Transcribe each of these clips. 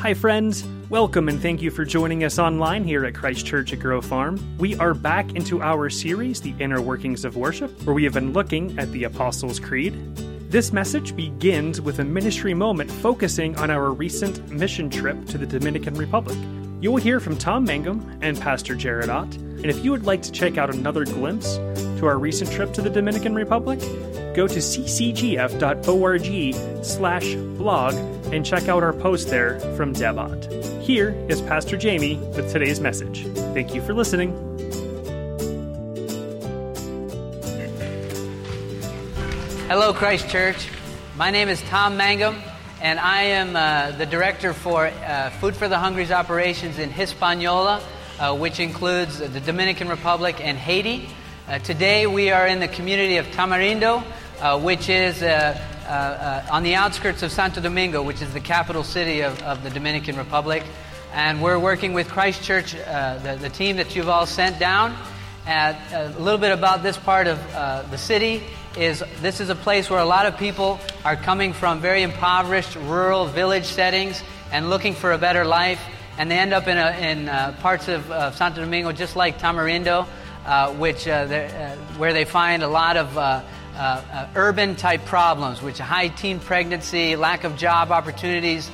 Hi, friends. Welcome and thank you for joining us online here at Christ Church at Grove Farm. We are back into our series, The Inner Workings of Worship, where we have been looking at the Apostles' Creed. This message begins with a ministry moment focusing on our recent mission trip to the Dominican Republic. You will hear from Tom Mangum and Pastor Jared Ott, and if you would like to check out another glimpse to our recent trip to the Dominican Republic, go to ccgf.org slash blog and check out our post there from Deb Ott. Here is Pastor Jamie with today's message. Thank you for listening. Hello, Christ Church. My name is Tom Mangum, and I am uh, the director for uh, Food for the Hungry's operations in Hispaniola, uh, which includes the Dominican Republic and Haiti. Uh, today, we are in the community of Tamarindo, uh, which is uh, on the outskirts of Santo Domingo, which is the capital city of, of the Dominican Republic. And we're working with Christchurch, the, the, team that you've all sent down. a little bit about this part of the city is this is a place where a lot of people are coming from very impoverished rural village settings and looking for a better life. And they end up in, a, in uh, parts of uh, Santo Domingo, just like Tamarindo, uh, which, uh, uh, where they find a lot of uh, urban type problems, which high teen pregnancy, lack of job opportunities,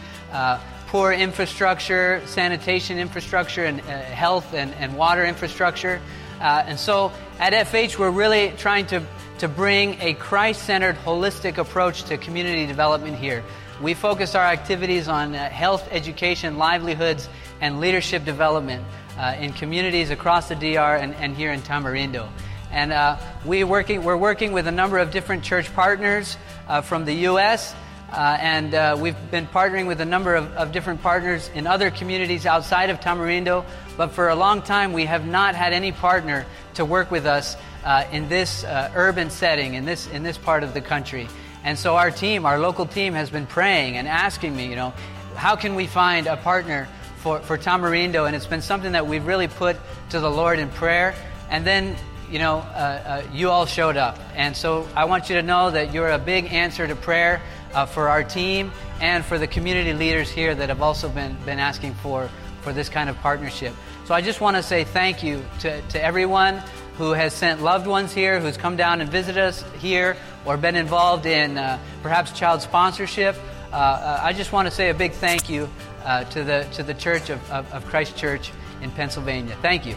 poor infrastructure, sanitation infrastructure, and health and, and water infrastructure. and so at FH, we're really trying to to bring a Christ centered, holistic approach to community development here. We focus our activities on uh, health, education, livelihoods, and leadership development uh, in communities across the DR and, and here in Tamarindo. And uh, we working, we're working with a number of different church partners uh, from the U.S. Uh, and uh, we've been partnering with a number of, of, different partners in other communities outside of Tamarindo. But for a long time, we have not had any partner to work with us uh, in this uh, urban setting, in this, in this part of the country. And so our team, our local team, has been praying and asking me, you know, how can we find a partner for, for Tamarindo? And it's been something that we've really put to the Lord in prayer. And then, you know, uh, uh you all showed up. And so I want you to know that you're a big answer to prayer uh, for our team and for the community leaders here that have also been, been asking for, for this kind of partnership. So I just want to say thank you to, to everyone who has sent loved ones here, who's come down and visited us here, or been involved in uh, perhaps child sponsorship. Uh, uh, I just want to say a big thank you to, the, to the Church of, of, of Christ Church in Pennsylvania. Thank you.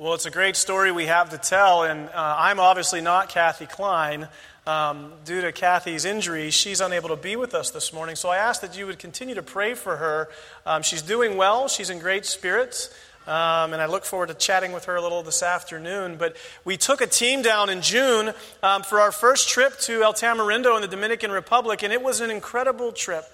Well, it's a great story we have to tell, and uh, I'm obviously not Kathy Klein. Um, due to Kathy's injury, she's unable to be with us this morning. So I ask that you would continue to pray for her. Um, she's doing well, she's in great spirits. Um, and I look forward to chatting with her a little this afternoon. But we took a team down in June um, for our first trip to El Tamarindo in the Dominican Republic, and it was an incredible trip.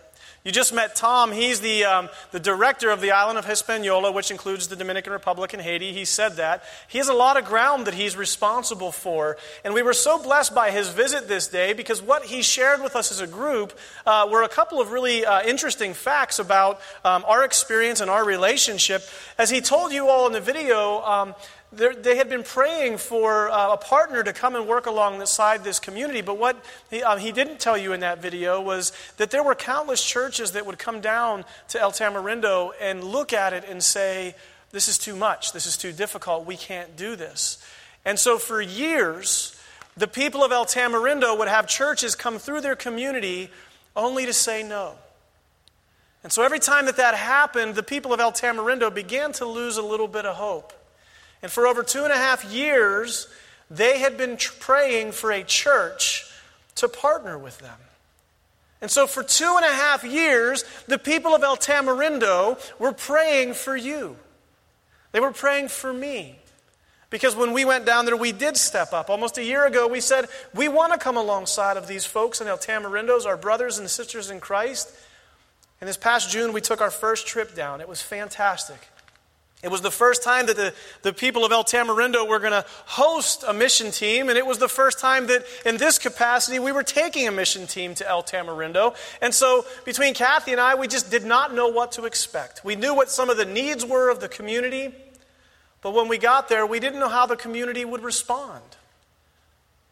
You just met Tom. He's the, um, the director of the island of Hispaniola, which includes the Dominican Republic and Haiti. He said that. He has a lot of ground that he's responsible for. And we were so blessed by his visit this day because what he shared with us as a group uh, were a couple of really uh, interesting facts about um, our experience and our relationship. As he told you all in the video, um, they had been praying for uh, a partner to come and work alongside this community. But what he, uh, he, didn't tell you in that video was that there were countless churches that would come down to El Tamarindo and look at it and say, This is too much. This is too difficult. We can't do this. And so for years, the people of El Tamarindo would have churches come through their community only to say no. And so every time that that happened, the people of El Tamarindo began to lose a little bit of hope. And for over two and a half years, they had been praying for a church to partner with them. And so, for two and a half years, the people of El Tamarindo were praying for you. They were praying for me. Because when we went down there, we did step up. Almost a year ago, we said, We want to come alongside of these folks in El Tamarindos, our brothers and sisters in Christ. And this past June, we took our first trip down. It was fantastic. It was the first time that the, the people of El Tamarindo were going to host a mission team, and it was the first time that in this capacity we were taking a mission team to El Tamarindo. And so between Kathy and I, we just did not know what to expect. We knew what some of the needs were of the community, but when we got there, we didn't know how the community would respond.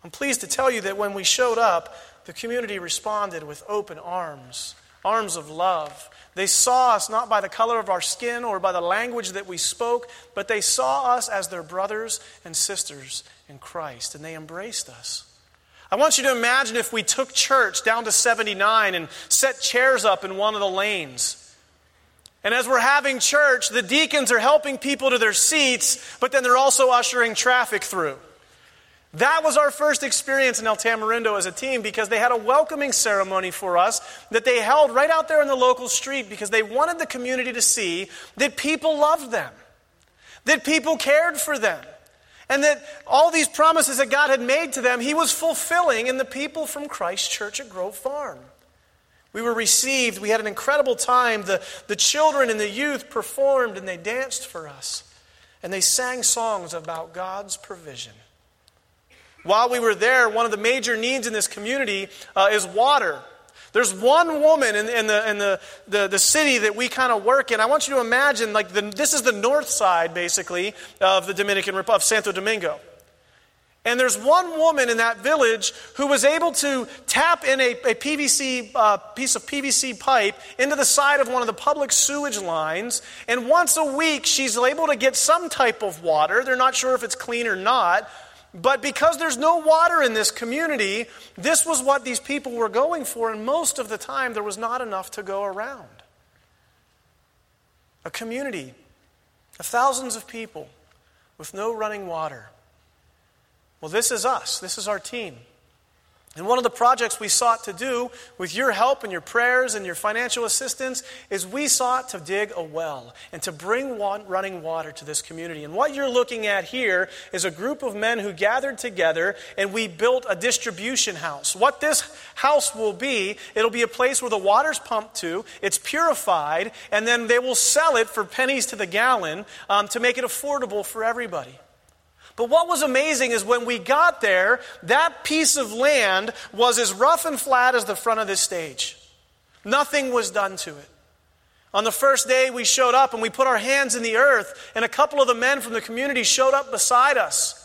I'm pleased to tell you that when we showed up, the community responded with open arms arms of love. They saw us not by the color of our skin or by the language that we spoke, but they saw us as their brothers and sisters in Christ, and they embraced us. I want you to imagine if we took church down to 79 and set chairs up in one of the lanes. And as we're having church, the deacons are helping people to their seats, but then they're also ushering traffic through. That was our first experience in El Tamarindo as a team because they had a welcoming ceremony for us that they held right out there in the local street because they wanted the community to see that people loved them, that people cared for them, and that all these promises that God had made to them, He was fulfilling in the people from Christ Church at Grove Farm. We were received. We had an incredible time. The, the children and the youth performed and they danced for us. And they sang songs about God's provision. While we were there, one of the major needs in this community uh, is water. There's one woman in, in, the, in the, the, the, city that we kind of work in. I want you to imagine, like, the, this is the north side, basically, of the Dominican Republic, of Santo Domingo. And there's one woman in that village who was able to tap in a, a PVC uh, piece of PVC pipe into the side of one of the public sewage lines. And once a week, she's able to get some type of water. They're not sure if it's clean or not. But because there's no water in this community, this was what these people were going for, and most of the time there was not enough to go around. A community of thousands of people with no running water. Well, this is us, this is our team. And one of the projects we sought to do with your help and your prayers and your financial assistance is we sought to dig a well and to bring running water to this community. And what you're looking at here is a group of men who gathered together and we built a distribution house. What this house will be, it'll be a place where the water's pumped to, it's purified, and then they will sell it for pennies to the gallon um, to make it affordable for everybody. But what was amazing is when we got there, that piece of land was as rough and flat as the front of this stage. Nothing was done to it. On the first day, we showed up and we put our hands in the earth, and a couple of the men from the community showed up beside us.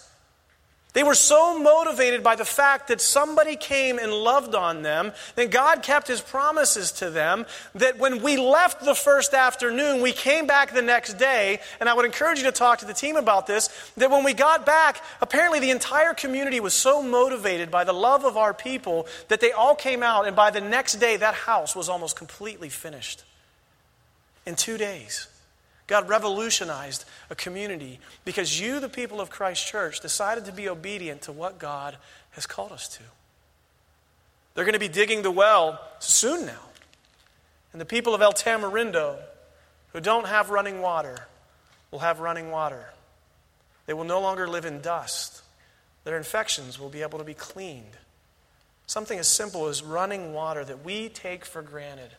They were so motivated by the fact that somebody came and loved on them, that God kept his promises to them, that when we left the first afternoon, we came back the next day, and I would encourage you to talk to the team about this, that when we got back, apparently the entire community was so motivated by the love of our people that they all came out, and by the next day, that house was almost completely finished. In two days. God revolutionized a community because you, the people of Christ Church, decided to be obedient to what God has called us to. They're going to be digging the well soon now. And the people of El Tamarindo, who don't have running water, will have running water. They will no longer live in dust. Their infections will be able to be cleaned. Something as simple as running water that we take for granted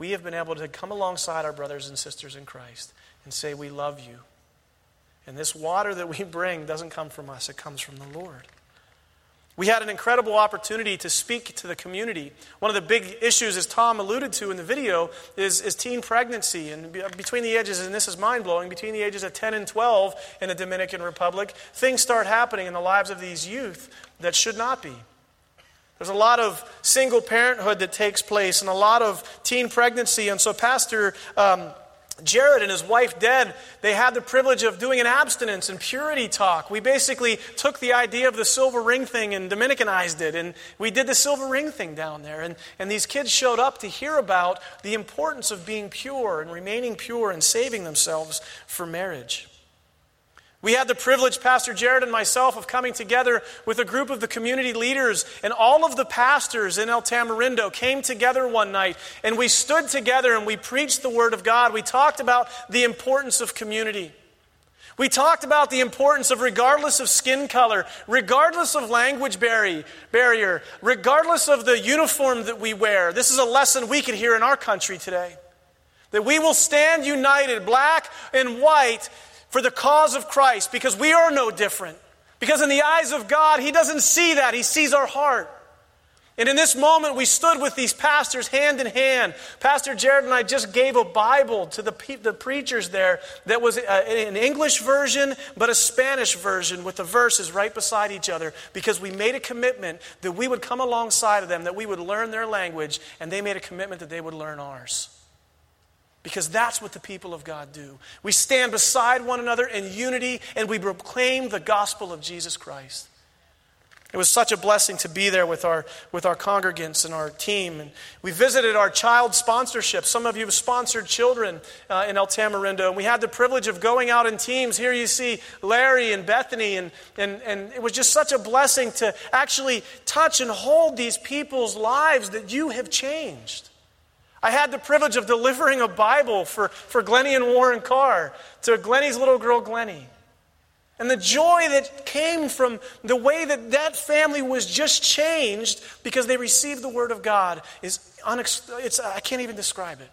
we have been able to come alongside our brothers and sisters in Christ and say, We love you. And this water that we bring doesn't come from us, it comes from the Lord. We had an incredible opportunity to speak to the community. One of the big issues, as Tom alluded to in the video, is, is teen pregnancy. And between the ages, and this is mind blowing, between the ages of 10 and 12 in the Dominican Republic, things start happening in the lives of these youth that should not be. There's a lot of single parenthood that takes place and a lot of teen pregnancy. And so, Pastor um, Jared and his wife, Deb, they had the privilege of doing an abstinence and purity talk. We basically took the idea of the silver ring thing and Dominicanized it. And we did the silver ring thing down there. And, and these kids showed up to hear about the importance of being pure and remaining pure and saving themselves for marriage. We had the privilege, Pastor Jared and myself, of coming together with a group of the community leaders, and all of the pastors in El Tamarindo came together one night, and we stood together and we preached the Word of God. We talked about the importance of community. We talked about the importance of, regardless of skin color, regardless of language barrier, regardless of the uniform that we wear. This is a lesson we could hear in our country today. That we will stand united, black and white, for the cause of Christ because we are no different. Because in the eyes of God, He doesn't see that, He sees our heart. And in this moment, we stood with these pastors hand in hand. Pastor Jared and I just gave a Bible to the, the preachers there that was uh, an English version, but a Spanish version with the verses right beside each other because we made a commitment that we would come alongside of them, that we would learn their language, and they made a commitment that they would learn ours. Because that's what the people of God do. We stand beside one another in unity and we proclaim the gospel of Jesus Christ. It was such a blessing to be there with our, with our congregants and our team. And we visited our child sponsorship. Some of you have sponsored children uh, in El Tamarindo. And we had the privilege of going out in teams. Here you see Larry and Bethany. And, and, and it was just such a blessing to actually touch and hold these people's lives that you have changed. I had the privilege of delivering a Bible for, for Glennie and Warren Carr to Glennie's little girl, Glennie. And the joy that came from the way that that family was just changed because they received the Word of God is unex- it's, I can't even describe it.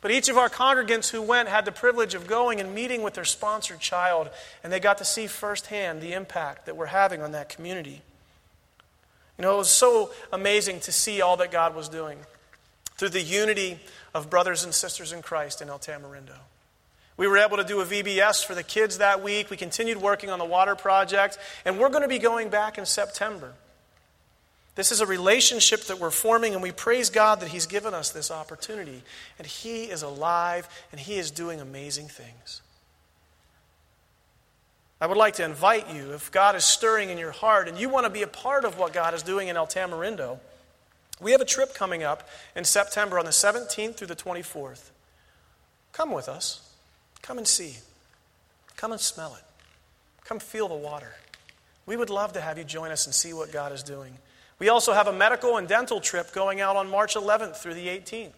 But each of our congregants who went had the privilege of going and meeting with their sponsored child, and they got to see firsthand the impact that we're having on that community. You know, it was so amazing to see all that God was doing through the unity of brothers and sisters in Christ in El Tamarindo. We were able to do a VBS for the kids that week. We continued working on the water project, and we're going to be going back in September. This is a relationship that we're forming, and we praise God that He's given us this opportunity. And He is alive, and He is doing amazing things. I would like to invite you, if God is stirring in your heart and you want to be a part of what God is doing in El Tamarindo, we have a trip coming up in September on the 17th through the 24th. Come with us. Come and see. Come and smell it. Come feel the water. We would love to have you join us and see what God is doing. We also have a medical and dental trip going out on March 11th through the 18th.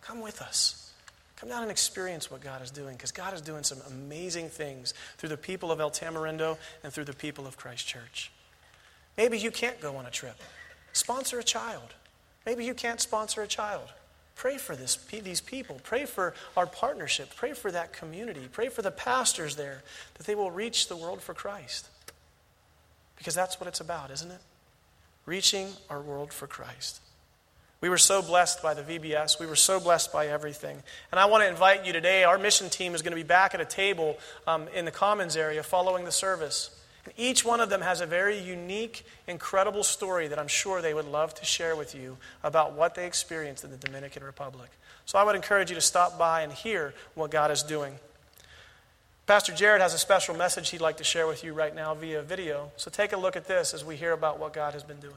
Come with us. Come down and experience what God is doing because God is doing some amazing things through the people of El Tamarindo and through the people of Christ Church. Maybe you can't go on a trip. Sponsor a child. Maybe you can't sponsor a child. Pray for this, these people. Pray for our partnership. Pray for that community. Pray for the pastors there that they will reach the world for Christ. Because that's what it's about, isn't it? Reaching our world for Christ. We were so blessed by the VBS. We were so blessed by everything. And I want to invite you today. Our mission team is going to be back at a table um, in the Commons area following the service. And each one of them has a very unique, incredible story that I'm sure they would love to share with you about what they experienced in the Dominican Republic. So I would encourage you to stop by and hear what God is doing. Pastor Jared has a special message he'd like to share with you right now via video. So take a look at this as we hear about what God has been doing.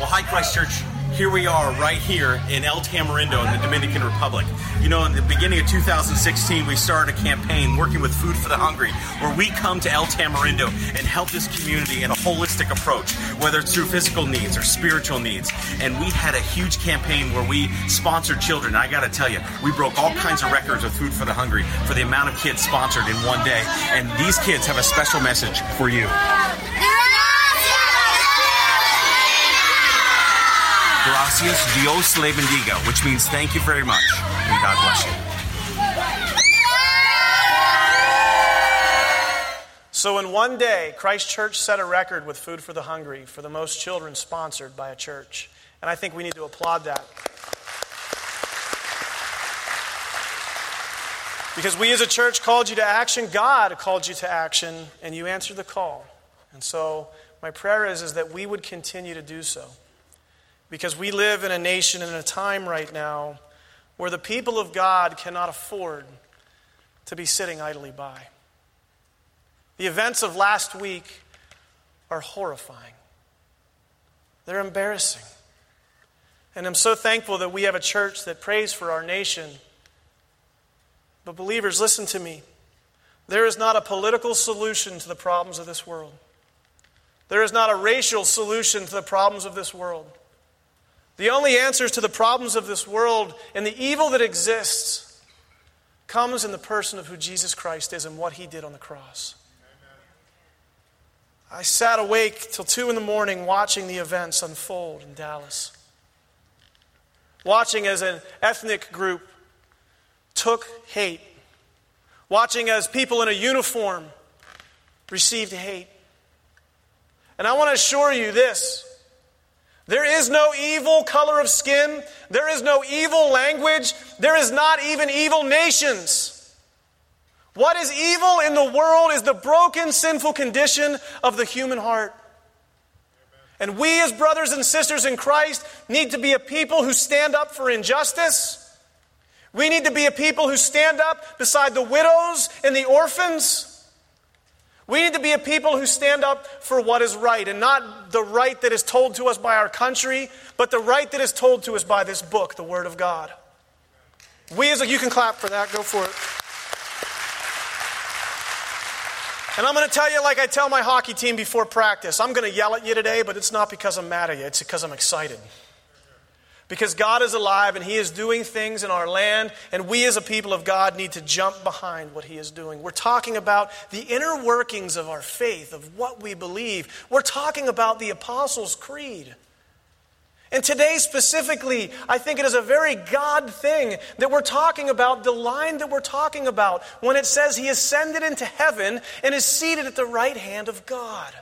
Well, Hi Christ Church, here we are right here in El Tamarindo in the Dominican Republic. You know, in the beginning of 2016, we started a campaign working with Food for the Hungry where we come to El Tamarindo and help this community in a holistic approach, whether it's through physical needs or spiritual needs. And we had a huge campaign where we sponsored children. I got to tell you, we broke all kinds of records with Food for the Hungry for the amount of kids sponsored in one day. And these kids have a special message for you. Gracias, Dios le bendiga, which means thank you very much, and God bless you. So, in one day, Christ Church set a record with Food for the Hungry for the most children sponsored by a church. And I think we need to applaud that. Because we as a church called you to action, God called you to action, and you answered the call. And so, my prayer is, is that we would continue to do so. Because we live in a nation and in a time right now where the people of God cannot afford to be sitting idly by. The events of last week are horrifying, they're embarrassing. And I'm so thankful that we have a church that prays for our nation. But, believers, listen to me. There is not a political solution to the problems of this world. There is not a racial solution to the problems of this world. The only answers to the problems of this world and the evil that exists comes in the person of who Jesus Christ is and what he did on the cross. I sat awake till 2 in the morning watching the events unfold in Dallas. Watching as an ethnic group took hate. Watching as people in a uniform received hate. And I want to assure you this There is no evil color of skin. There is no evil language. There is not even evil nations. What is evil in the world is the broken, sinful condition of the human heart. And we, as brothers and sisters in Christ, need to be a people who stand up for injustice. We need to be a people who stand up beside the widows and the orphans. We need to be a people who stand up for what is right, and not the right that is told to us by our country, but the right that is told to us by this book, the Word of God. We as a, you can clap for that, go for it. And I'm going to tell you, like I tell my hockey team before practice, I'm going to yell at you today, but it's not because I'm mad at you, it's because I'm excited. Because God is alive and He is doing things in our land, and we as a people of God need to jump behind what He is doing. We're talking about the inner workings of our faith, of what we believe. We're talking about the Apostles' Creed. And today, specifically, I think it is a very God thing that we're talking about the line that we're talking about when it says He ascended into heaven and is seated at the right hand of God.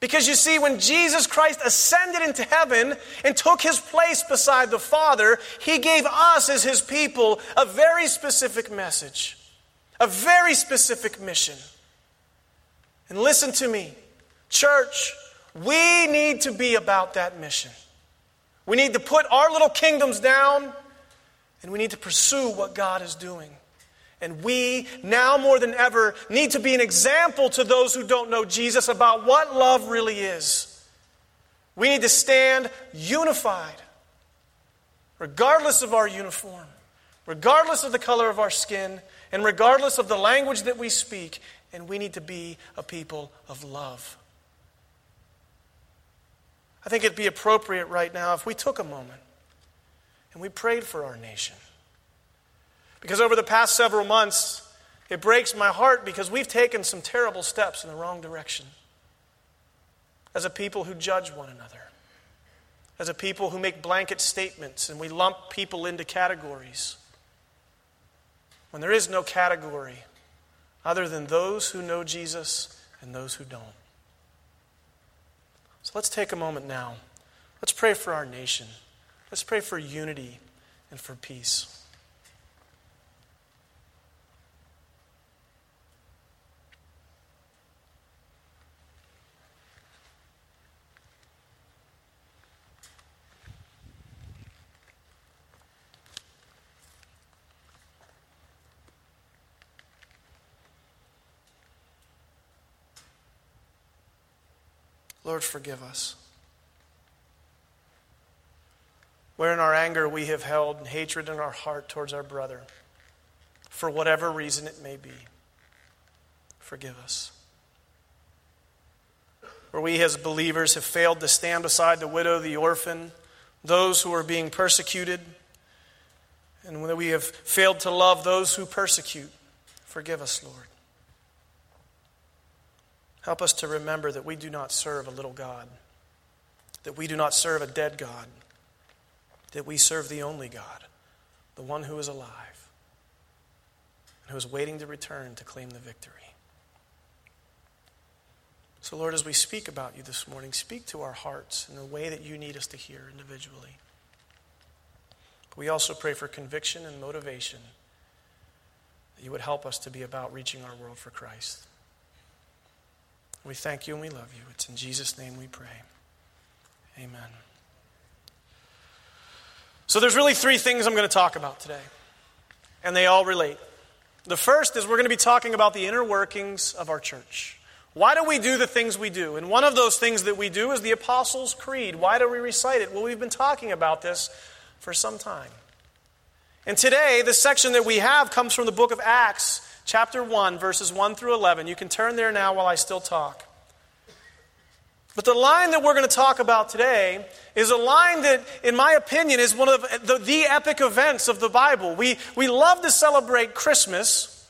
Because you see, when Jesus Christ ascended into heaven and took his place beside the Father, he gave us, as his people, a very specific message, a very specific mission. And listen to me, church, we need to be about that mission. We need to put our little kingdoms down and we need to pursue what God is doing. And we, now more than ever, need to be an example to those who don't know Jesus about what love really is. We need to stand unified, regardless of our uniform, regardless of the color of our skin, and regardless of the language that we speak. And we need to be a people of love. I think it'd be appropriate right now if we took a moment and we prayed for our nation. Because over the past several months, it breaks my heart because we've taken some terrible steps in the wrong direction. As a people who judge one another, as a people who make blanket statements and we lump people into categories. When there is no category other than those who know Jesus and those who don't. So let's take a moment now. Let's pray for our nation. Let's pray for unity and for peace. Lord, forgive us. Where in our anger we have held hatred in our heart towards our brother, for whatever reason it may be, forgive us. Where we as believers have failed to stand beside the widow, the orphan, those who are being persecuted, and when we have failed to love those who persecute, forgive us, Lord. Help us to remember that we do not serve a little God, that we do not serve a dead God, that we serve the only God, the one who is alive, and who is waiting to return to claim the victory. So, Lord, as we speak about you this morning, speak to our hearts in the way that you need us to hear individually. We also pray for conviction and motivation that you would help us to be about reaching our world for Christ. We thank you and we love you. It's in Jesus' name we pray. Amen. So there's really three things I'm going to talk about today, and they all relate. The first is we're going to be talking about the inner workings of our church. Why do we do the things we do? And one of those things that we do is the Apostles' Creed. Why do we recite it? Well, we've been talking about this for some time. And today, the section that we have comes from the book of Acts, chapter 1, verses 1 through 11. You can turn there now while I still talk. But the line that we're going to talk about today is a line that, in my opinion, is one of the, the, epic events of the Bible. We, we love to celebrate Christmas.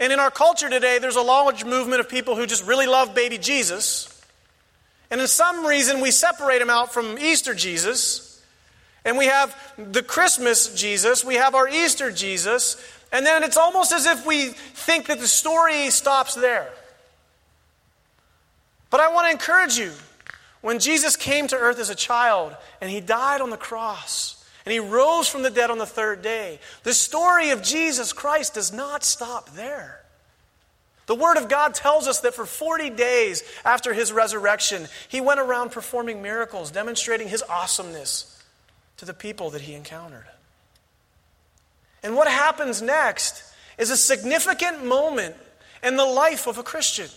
And in our culture today, there's a large movement of people who just really love baby Jesus. And in some reason, we separate him out from Easter Jesus. And we have the Christmas Jesus, we have our Easter Jesus, and then it's almost as if we think that the story stops there. But I want to encourage you. When Jesus came to earth as a child and he died on the cross and he rose from the dead on the third day, the story of Jesus Christ does not stop there. The Word of God tells us that for 40 days after his resurrection, he went around performing miracles, demonstrating his awesomeness to the people that he encountered. And what happens next is a significant moment in the life of a Christian.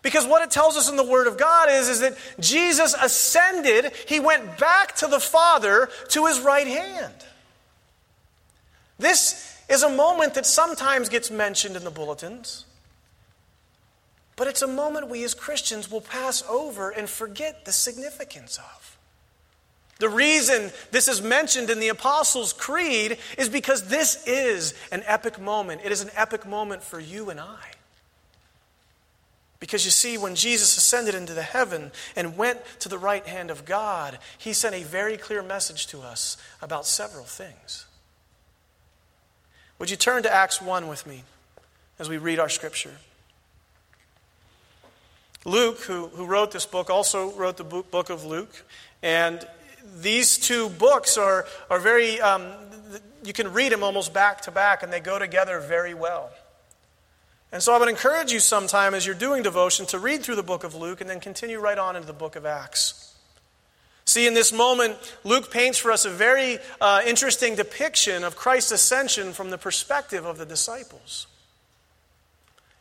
Because what it tells us in the Word of God is, is that Jesus ascended, he went back to the Father to his right hand. This is a moment that sometimes gets mentioned in the bulletins, but it's a moment we as Christians will pass over and forget the significance of. The reason this is mentioned in the Apostles' Creed is because this is an epic moment. It is an epic moment for you and I. Because you see, when Jesus ascended into the heaven and went to the right hand of God, he sent a very clear message to us about several things. Would you turn to Acts 1 with me as we read our scripture? Luke, who, who wrote this book, also wrote the book of Luke. And these two books are, are very, um, you can read them almost back to back, and they go together very well. And so I would encourage you sometime as you're doing devotion to read through the book of Luke and then continue right on into the book of Acts. See, in this moment, Luke paints for us a very uh, interesting depiction of Christ's ascension from the perspective of the disciples.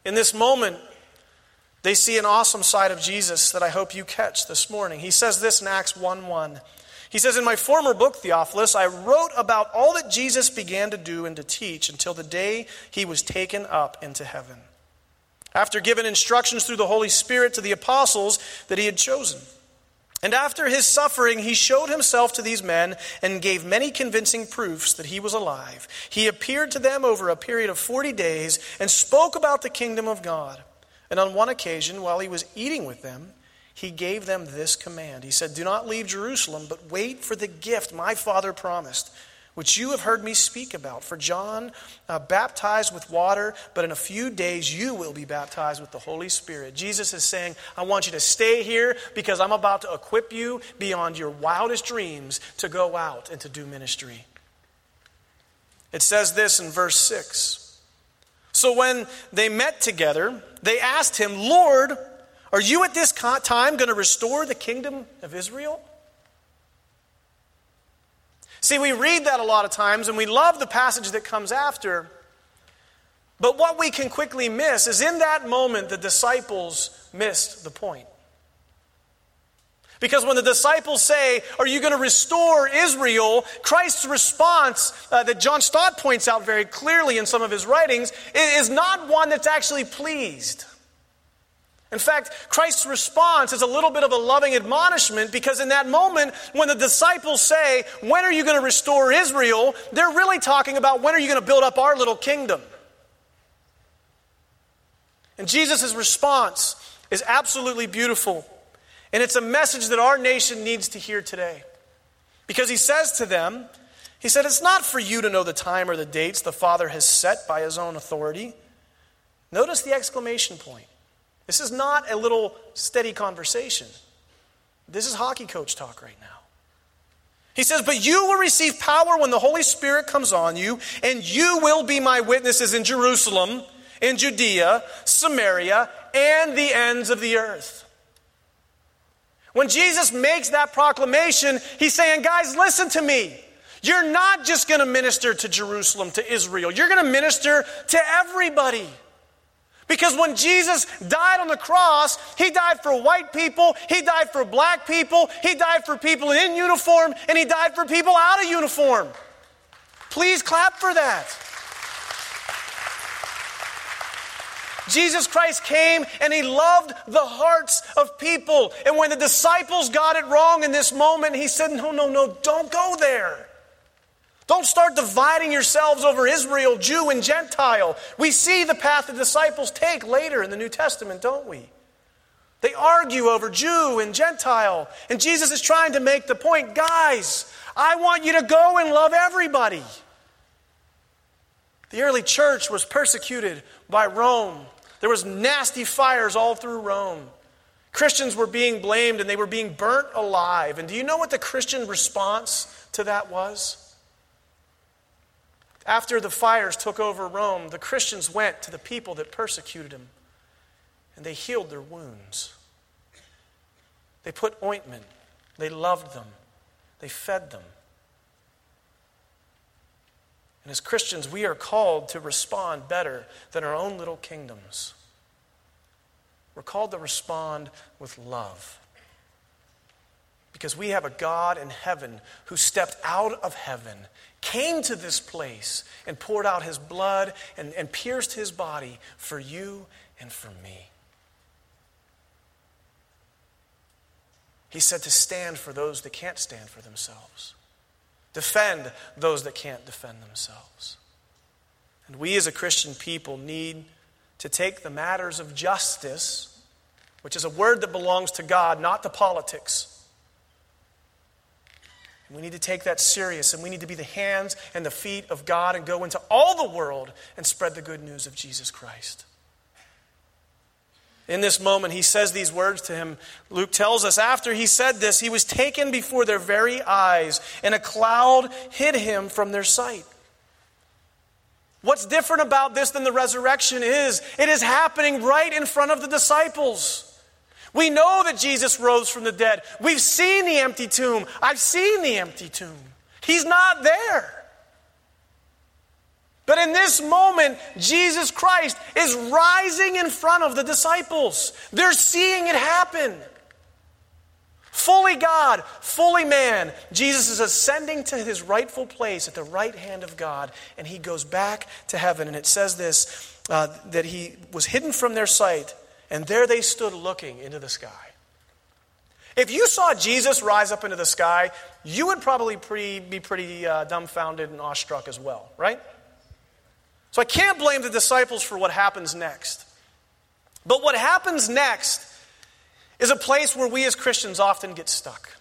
In this moment, they see an awesome side of Jesus that I hope you catch this morning. He says this in Acts 1 1. He says, In my former book, Theophilus, I wrote about all that Jesus began to do and to teach until the day he was taken up into heaven. After giving instructions through the Holy Spirit to the apostles that he had chosen. And after his suffering, he showed himself to these men and gave many convincing proofs that he was alive. He appeared to them over a period of 40 days and spoke about the kingdom of God. And on one occasion, while he was eating with them, he gave them this command. He said, Do not leave Jerusalem, but wait for the gift my Father promised, which you have heard me speak about. For John uh, baptized with water, but in a few days you will be baptized with the Holy Spirit. Jesus is saying, I want you to stay here because I'm about to equip you beyond your wildest dreams to go out and to do ministry. It says this in verse 6. So when they met together, they asked him, Lord, are you at this time going to restore the kingdom of Israel? See, we read that a lot of times and we love the passage that comes after. But what we can quickly miss is in that moment, the disciples missed the point. Because when the disciples say, Are you going to restore Israel? Christ's response, uh, that John Stott points out very clearly in some of his writings, is not one that's actually pleased. In fact, Christ's response is a little bit of a loving admonishment because in that moment, when the disciples say, When are you going to restore Israel? they're really talking about when are you going to build up our little kingdom? And Jesus' response is absolutely beautiful. And it's a message that our nation needs to hear today. Because he says to them, He said, It's not for you to know the time or the dates the Father has set by his own authority. Notice the exclamation point. This is not a little steady conversation. This is hockey coach talk right now. He says, But you will receive power when the Holy Spirit comes on you, and you will be my witnesses in Jerusalem, in Judea, Samaria, and the ends of the earth. When Jesus makes that proclamation, he's saying, Guys, listen to me. You're not just going to minister to Jerusalem, to Israel, you're going to minister to everybody. Because when Jesus died on the cross, he died for white people, he died for black people, he died for people in uniform, and he died for people out of uniform. Please clap for that. Jesus Christ came and he loved the hearts of people. And when the disciples got it wrong in this moment, he said, No, no, no, don't go there. Don't start dividing yourselves over Israel, Jew, and Gentile. We see the path the disciples take later in the New Testament, don't we? They argue over Jew and Gentile. And Jesus is trying to make the point guys, I want you to go and love everybody. The early church was persecuted by Rome. There was nasty fires all through Rome. Christians were being blamed and they were being burnt alive. And do you know what the Christian response to that was? After the fires took over Rome, the Christians went to the people that persecuted them and they healed their wounds. They put ointment, they loved them, they fed them. And as Christians, we are called to respond better than our own little kingdoms. We're called to respond with love. Because we have a God in heaven who stepped out of heaven, came to this place, and poured out his blood and, and pierced his body for you and for me. He said to stand for those that can't stand for themselves, defend those that can't defend themselves. And we as a Christian people need to take the matters of justice, which is a word that belongs to God, not to politics. We need to take that serious, and we need to be the hands and the feet of God and go into all the world and spread the good news of Jesus Christ. In this moment, he says these words to him. Luke tells us after he said this, he was taken before their very eyes, and a cloud hid him from their sight. What's different about this than the resurrection is it is happening right in front of the disciples. We know that Jesus rose from the dead. We've seen the empty tomb. I've seen the empty tomb. He's not there. But in this moment, Jesus Christ is rising in front of the disciples. They're seeing it happen. Fully God, fully man, Jesus is ascending to his rightful place at the right hand of God, and he goes back to heaven. And it says this uh, that he was hidden from their sight, and there they stood looking into the sky. If you saw Jesus rise up into the sky, you would probably pre, be pretty uh, dumbfounded and awestruck as well, right? So I can't blame the disciples for what happens next. But what happens next is a place where we as Christians often get stuck.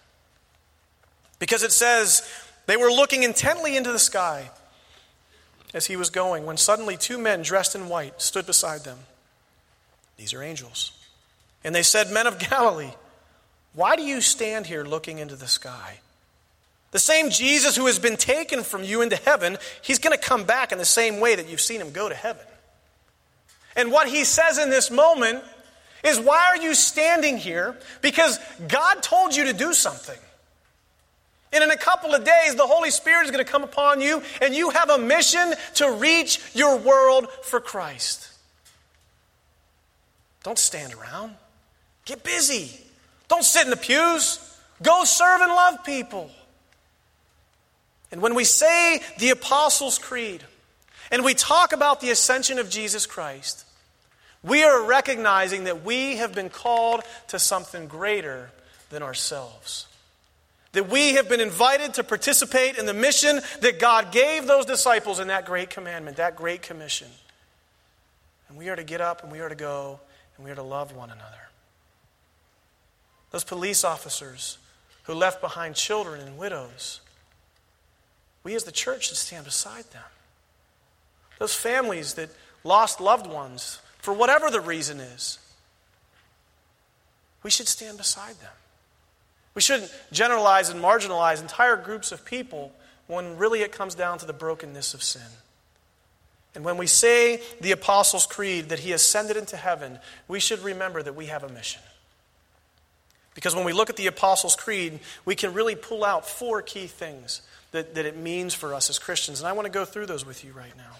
Because it says, they were looking intently into the sky as he was going, when suddenly two men dressed in white stood beside them. These are angels. And they said, Men of Galilee, why do you stand here looking into the sky? The same Jesus who has been taken from you into heaven, he's going to come back in the same way that you've seen him go to heaven. And what he says in this moment is why are you standing here? Because God told you to do something. And in a couple of days, the Holy Spirit is going to come upon you, and you have a mission to reach your world for Christ. Don't stand around. Get busy. Don't sit in the pews. Go serve and love people. And when we say the Apostles' Creed, and we talk about the ascension of Jesus Christ, we are recognizing that we have been called to something greater than ourselves. That we have been invited to participate in the mission that God gave those disciples in that great commandment, that great commission. And we are to get up and we are to go and we are to love one another. Those police officers who left behind children and widows, we as the church should stand beside them. Those families that lost loved ones for whatever the reason is, we should stand beside them. We shouldn't generalize and marginalize entire groups of people when really it comes down to the brokenness of sin. And when we say the Apostles' Creed that he ascended into heaven, we should remember that we have a mission. Because when we look at the Apostles' Creed, we can really pull out four key things that, that it means for us as Christians. And I want to go through those with you right now.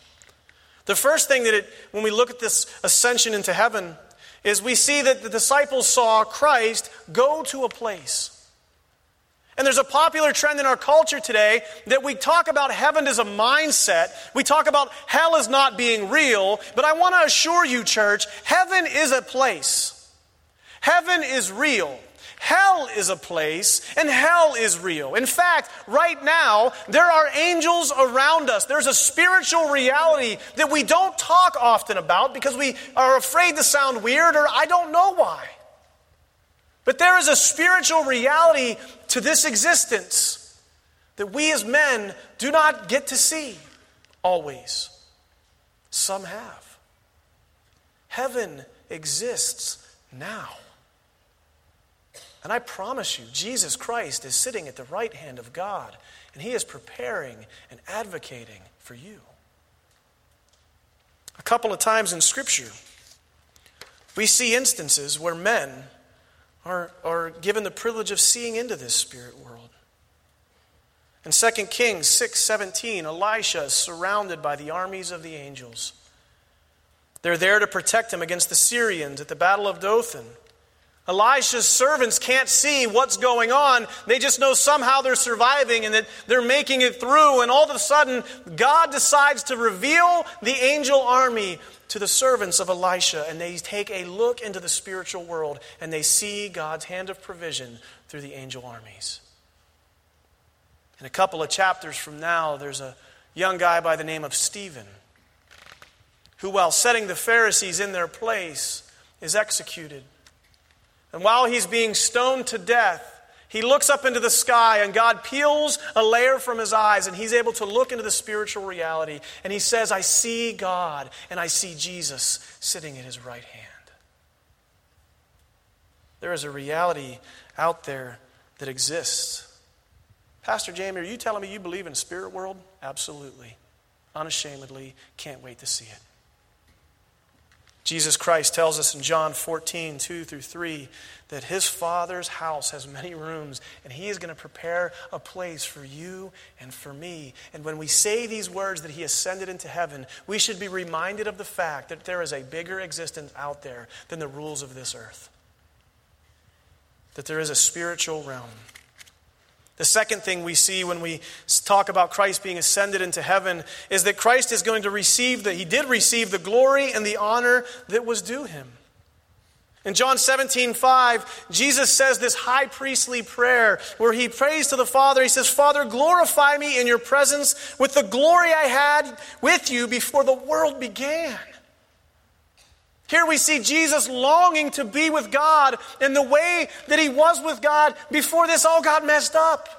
The first thing that it, when we look at this ascension into heaven, is we see that the disciples saw Christ go to a place. And there's a popular trend in our culture today that we talk about heaven as a mindset. We talk about hell as not being real. But I want to assure you, church, heaven is a place. Heaven is real. Hell is a place, and hell is real. In fact, right now, there are angels around us. There's a spiritual reality that we don't talk often about because we are afraid to sound weird, or I don't know why. But there is a spiritual reality to this existence that we as men do not get to see always. Some have. Heaven exists now. And I promise you, Jesus Christ is sitting at the right hand of God, and he is preparing and advocating for you. A couple of times in Scripture, we see instances where men are, are given the privilege of seeing into this spirit world. In 2 Kings 6:17, Elisha is surrounded by the armies of the angels. They're there to protect him against the Syrians at the Battle of Dothan. Elisha's servants can't see what's going on. They just know somehow they're surviving and that they're making it through. And all of a sudden, God decides to reveal the angel army to the servants of Elisha. And they take a look into the spiritual world and they see God's hand of provision through the angel armies. In a couple of chapters from now, there's a young guy by the name of Stephen who, while setting the Pharisees in their place, is executed. And while he's being stoned to death, he looks up into the sky and God peels a layer from his eyes and he's able to look into the spiritual reality. And he says, I see God and I see Jesus sitting at his right hand. There is a reality out there that exists. Pastor Jamie, are you telling me you believe in a spirit world? Absolutely. Unashamedly. Can't wait to see it. Jesus Christ tells us in John 14, 2 through 3, that his Father's house has many rooms, and he is going to prepare a place for you and for me. And when we say these words that he ascended into heaven, we should be reminded of the fact that there is a bigger existence out there than the rules of this earth, that there is a spiritual realm. The second thing we see when we talk about Christ being ascended into heaven is that Christ is going to receive the, he did receive the glory and the honor that was due him. In John 17, 5, Jesus says this high priestly prayer where he prays to the Father. He says, Father, glorify me in your presence with the glory I had with you before the world began. Here we see Jesus longing to be with God in the way that he was with God before this all got messed up.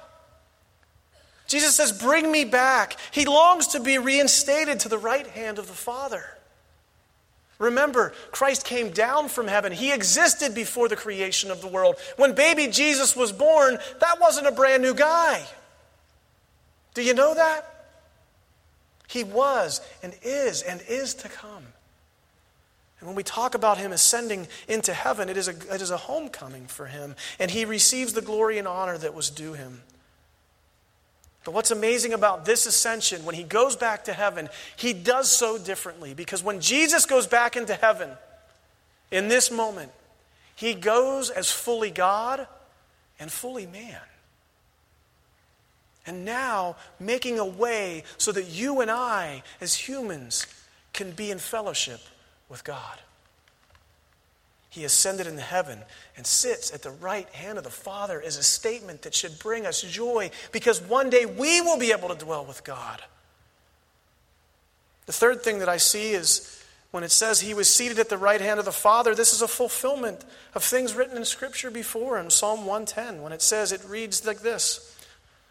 Jesus says, Bring me back. He longs to be reinstated to the right hand of the Father. Remember, Christ came down from heaven. He existed before the creation of the world. When baby Jesus was born, that wasn't a brand new guy. Do you know that? He was and is and is to come. And when we talk about him ascending into heaven, it is, a, it is a homecoming for him. And he receives the glory and honor that was due him. But what's amazing about this ascension, when he goes back to heaven, he does so differently. Because when Jesus goes back into heaven, in this moment, he goes as fully God and fully man. And now making a way so that you and I, as humans, can be in fellowship with God. He ascended into heaven and sits at the right hand of the Father is a statement that should bring us joy because one day we will be able to dwell with God. The third thing that I see is when it says he was seated at the right hand of the Father, this is a fulfillment of things written in Scripture before in Psalm 110. When it says, it reads like this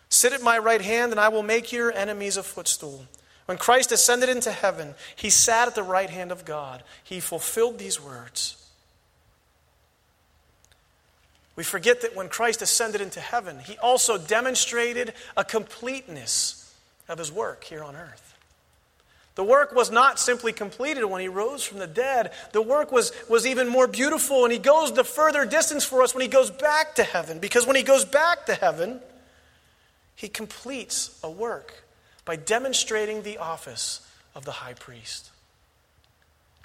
Sit at my right hand, and I will make your enemies a footstool. When Christ ascended into heaven, he sat at the right hand of God. He fulfilled these words. We forget that when Christ ascended into heaven, he also demonstrated a completeness of his work here on earth. The work was not simply completed when he rose from the dead. The work was, was even more beautiful, and he goes the further distance for us when he goes back to heaven. Because when he goes back to heaven, he completes a work by demonstrating the office of the high priest.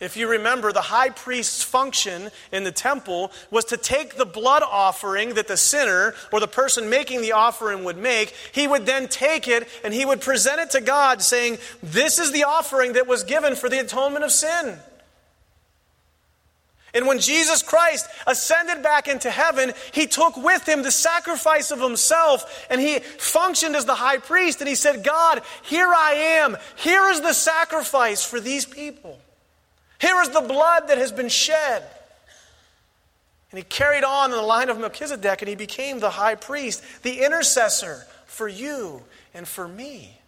If you remember, the high priest's function in the temple was to take the blood offering that the sinner or the person making the offering would make. He would then take it and he would present it to God, saying, This is the offering that was given for the atonement of sin. And when Jesus Christ ascended back into heaven, he took with him the sacrifice of himself and he functioned as the high priest. And he said, God, here I am. Here is the sacrifice for these people. Here is the blood that has been shed. And he carried on in the line of Melchizedek and he became the high priest, the intercessor for you and for me.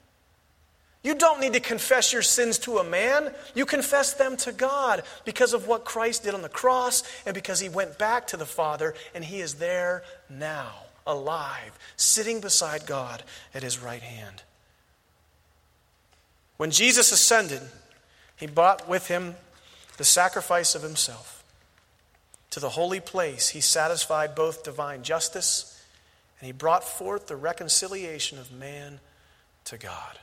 You don't need to confess your sins to a man. You confess them to God because of what Christ did on the cross and because he went back to the Father and he is there now, alive, sitting beside God at his right hand. When Jesus ascended, he brought with him the sacrifice of himself. To the holy place, he satisfied both divine justice and he brought forth the reconciliation of man to God.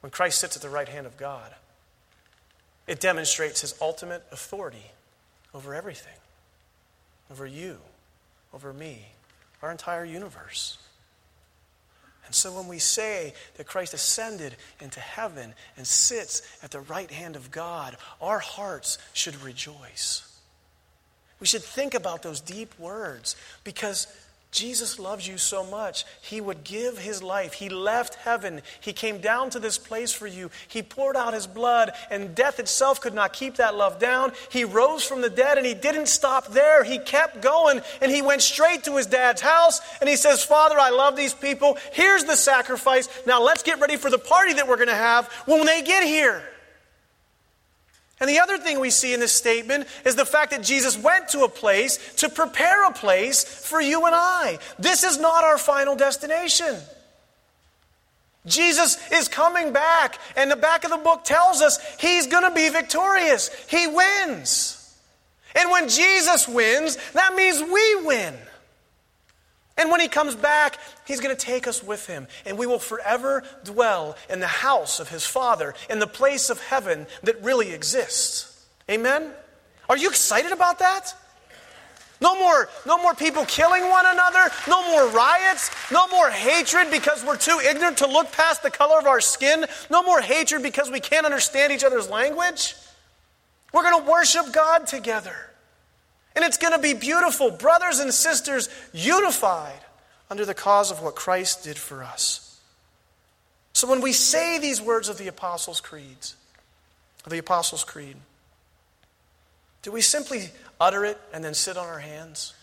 When Christ sits at the right hand of God, it demonstrates his ultimate authority over everything, over you, over me, our entire universe. And so when we say that Christ ascended into heaven and sits at the right hand of God, our hearts should rejoice. We should think about those deep words because Jesus loves you so much. He would give his life. He left heaven. He came down to this place for you. He poured out his blood, and death itself could not keep that love down. He rose from the dead, and he didn't stop there. He kept going, and he went straight to his dad's house, and he says, Father, I love these people. Here's the sacrifice. Now let's get ready for the party that we're going to have when they get here. And the other thing we see in this statement is the fact that Jesus went to a place to prepare a place for you and I. This is not our final destination. Jesus is coming back, and the back of the book tells us he's going to be victorious. He wins. And when Jesus wins, that means we win. And when he comes back, he's going to take us with him, and we will forever dwell in the house of his Father, in the place of heaven that really exists. Amen? Are you excited about that? No more, no more people killing one another, no more riots, no more hatred because we're too ignorant to look past the color of our skin, no more hatred because we can't understand each other's language. We're going to worship God together. And it's going to be beautiful, brothers and sisters unified under the cause of what Christ did for us. So when we say these words of the Apostles' Creeds, of the Apostles' Creed, do we simply utter it and then sit on our hands?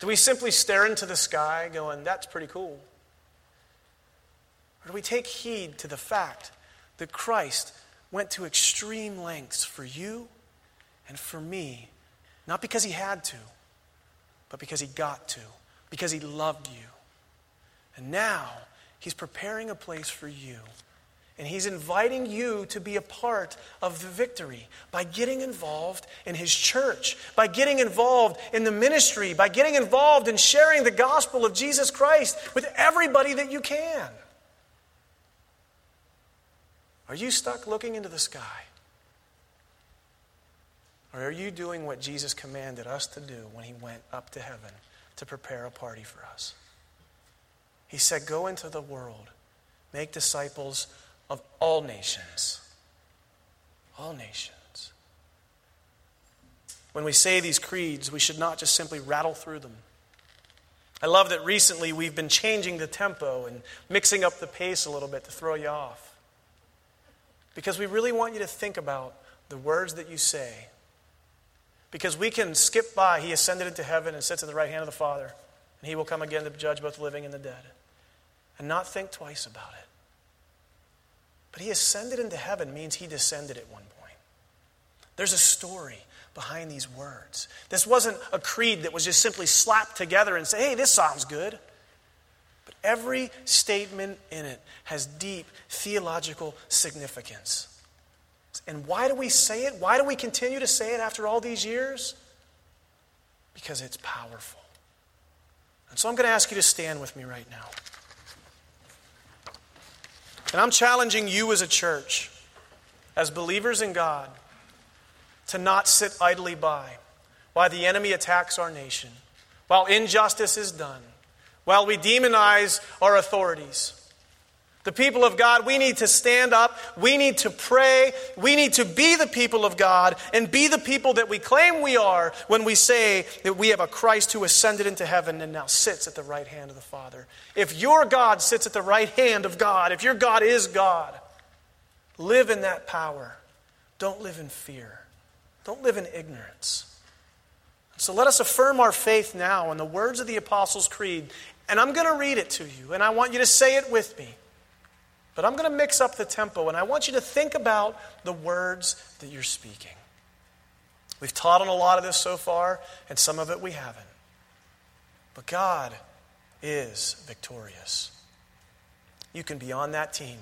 Do we simply stare into the sky going, that's pretty cool? Or do we take heed to the fact that Christ went to extreme lengths for you and for me not because he had to, but because he got to, because he loved you. And now he's preparing a place for you. And he's inviting you to be a part of the victory by getting involved in his church, by getting involved in the ministry, by getting involved in sharing the gospel of Jesus Christ with everybody that you can. Are you stuck looking into the sky? Or are you doing what Jesus commanded us to do when he went up to heaven to prepare a party for us? He said, Go into the world, make disciples of all nations. All nations. When we say these creeds, we should not just simply rattle through them. I love that recently we've been changing the tempo and mixing up the pace a little bit to throw you off. Because we really want you to think about the words that you say because we can skip by, he ascended into heaven and sits at the right hand of the Father, and he will come again to judge both living and the dead, and not think twice about it. But he ascended into heaven means he descended at one point. There's a story behind these words. This wasn't a creed that was just simply slapped together and say, hey, this sounds good. But every statement in it has deep theological significance. And why do we say it? Why do we continue to say it after all these years? Because it's powerful. And so I'm going to ask you to stand with me right now. And I'm challenging you as a church, as believers in God, to not sit idly by while the enemy attacks our nation, while injustice is done, while we demonize our authorities the people of God, we need to stand up. We need to pray. We need to be the people of God and be the people that we claim we are when we say that we have a Christ who ascended into heaven and now sits at the right hand of the Father. If your God sits at the right hand of God, if your God is God, live in that power. Don't live in fear. Don't live in ignorance. So let us affirm our faith now in the words of the Apostles' Creed. And I'm going to read it to you, and I want you to say it with me. But I'm going to mix up the tempo, and I want you to think about the words that you're speaking. We've taught on a lot of this so far, and some of it we haven't. But God is victorious. You can be on that team,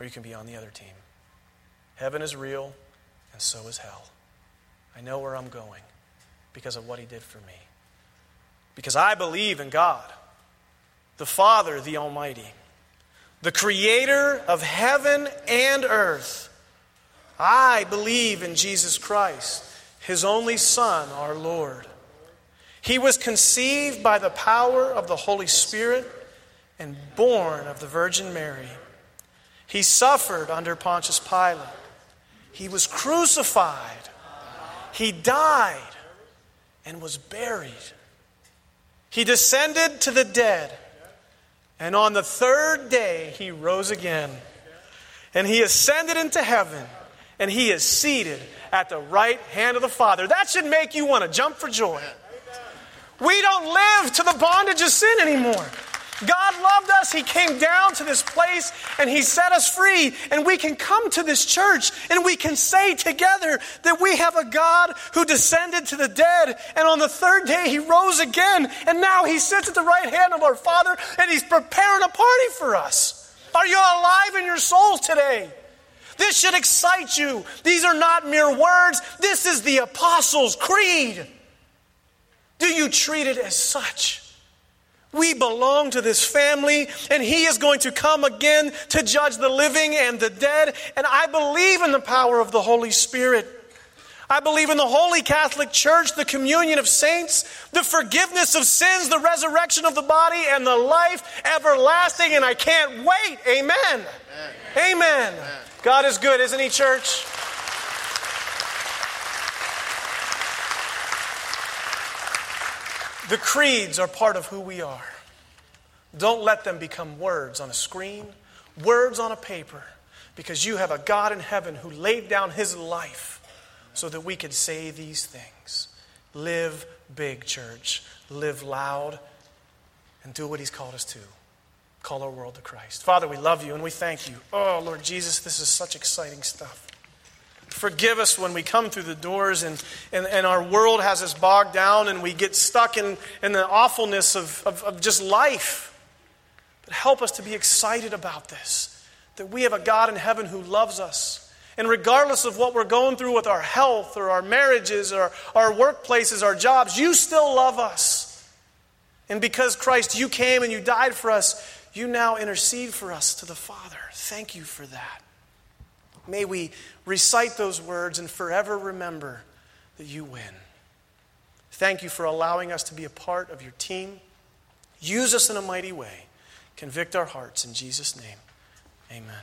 or you can be on the other team. Heaven is real, and so is hell. I know where I'm going because of what He did for me. Because I believe in God, the Father, the Almighty, the Creator of heaven and earth. I believe in Jesus Christ, His only Son, our Lord. He was conceived by the power of the Holy Spirit and born of the Virgin Mary. He suffered under Pontius Pilate. He was crucified. He died and was buried. He descended to the dead. And on the third day, he rose again. And he ascended into heaven. And he is seated at the right hand of the Father. That should make you want to jump for joy. We don't live to the bondage of sin anymore. God loved us. He came down to this place and He set us free. And we can come to this church and we can say together that we have a God who descended to the dead. And on the third day, He rose again. And now He sits at the right hand of our Father and He's preparing a party for us. Are you alive in your souls today? This should excite you. These are not mere words. This is the Apostles' Creed. Do you treat it as such? We belong to this family, and He is going to come again to judge the living and the dead. And I believe in the power of the Holy Spirit. I believe in the Holy Catholic Church, the communion of saints, the forgiveness of sins, the resurrection of the body, and the life everlasting. And I can't wait. Amen. Amen. Amen. Amen. God is good, isn't He, church? The creeds are part of who we are. Don't let them become words on a screen, words on a paper, because you have a God in heaven who laid down his life so that we could say these things. Live big, church. Live loud and do what he's called us to. Call our world to Christ. Father, we love you and we thank you. Oh, Lord Jesus, this is such exciting stuff. Forgive us when we come through the doors and, and, and our world has us bogged down and we get stuck in, in the awfulness of, of, of just life. But help us to be excited about this that we have a God in heaven who loves us. And regardless of what we're going through with our health or our marriages or our workplaces, our jobs, you still love us. And because Christ, you came and you died for us, you now intercede for us to the Father. Thank you for that. May we recite those words and forever remember that you win. Thank you for allowing us to be a part of your team. Use us in a mighty way. Convict our hearts in Jesus' name. Amen.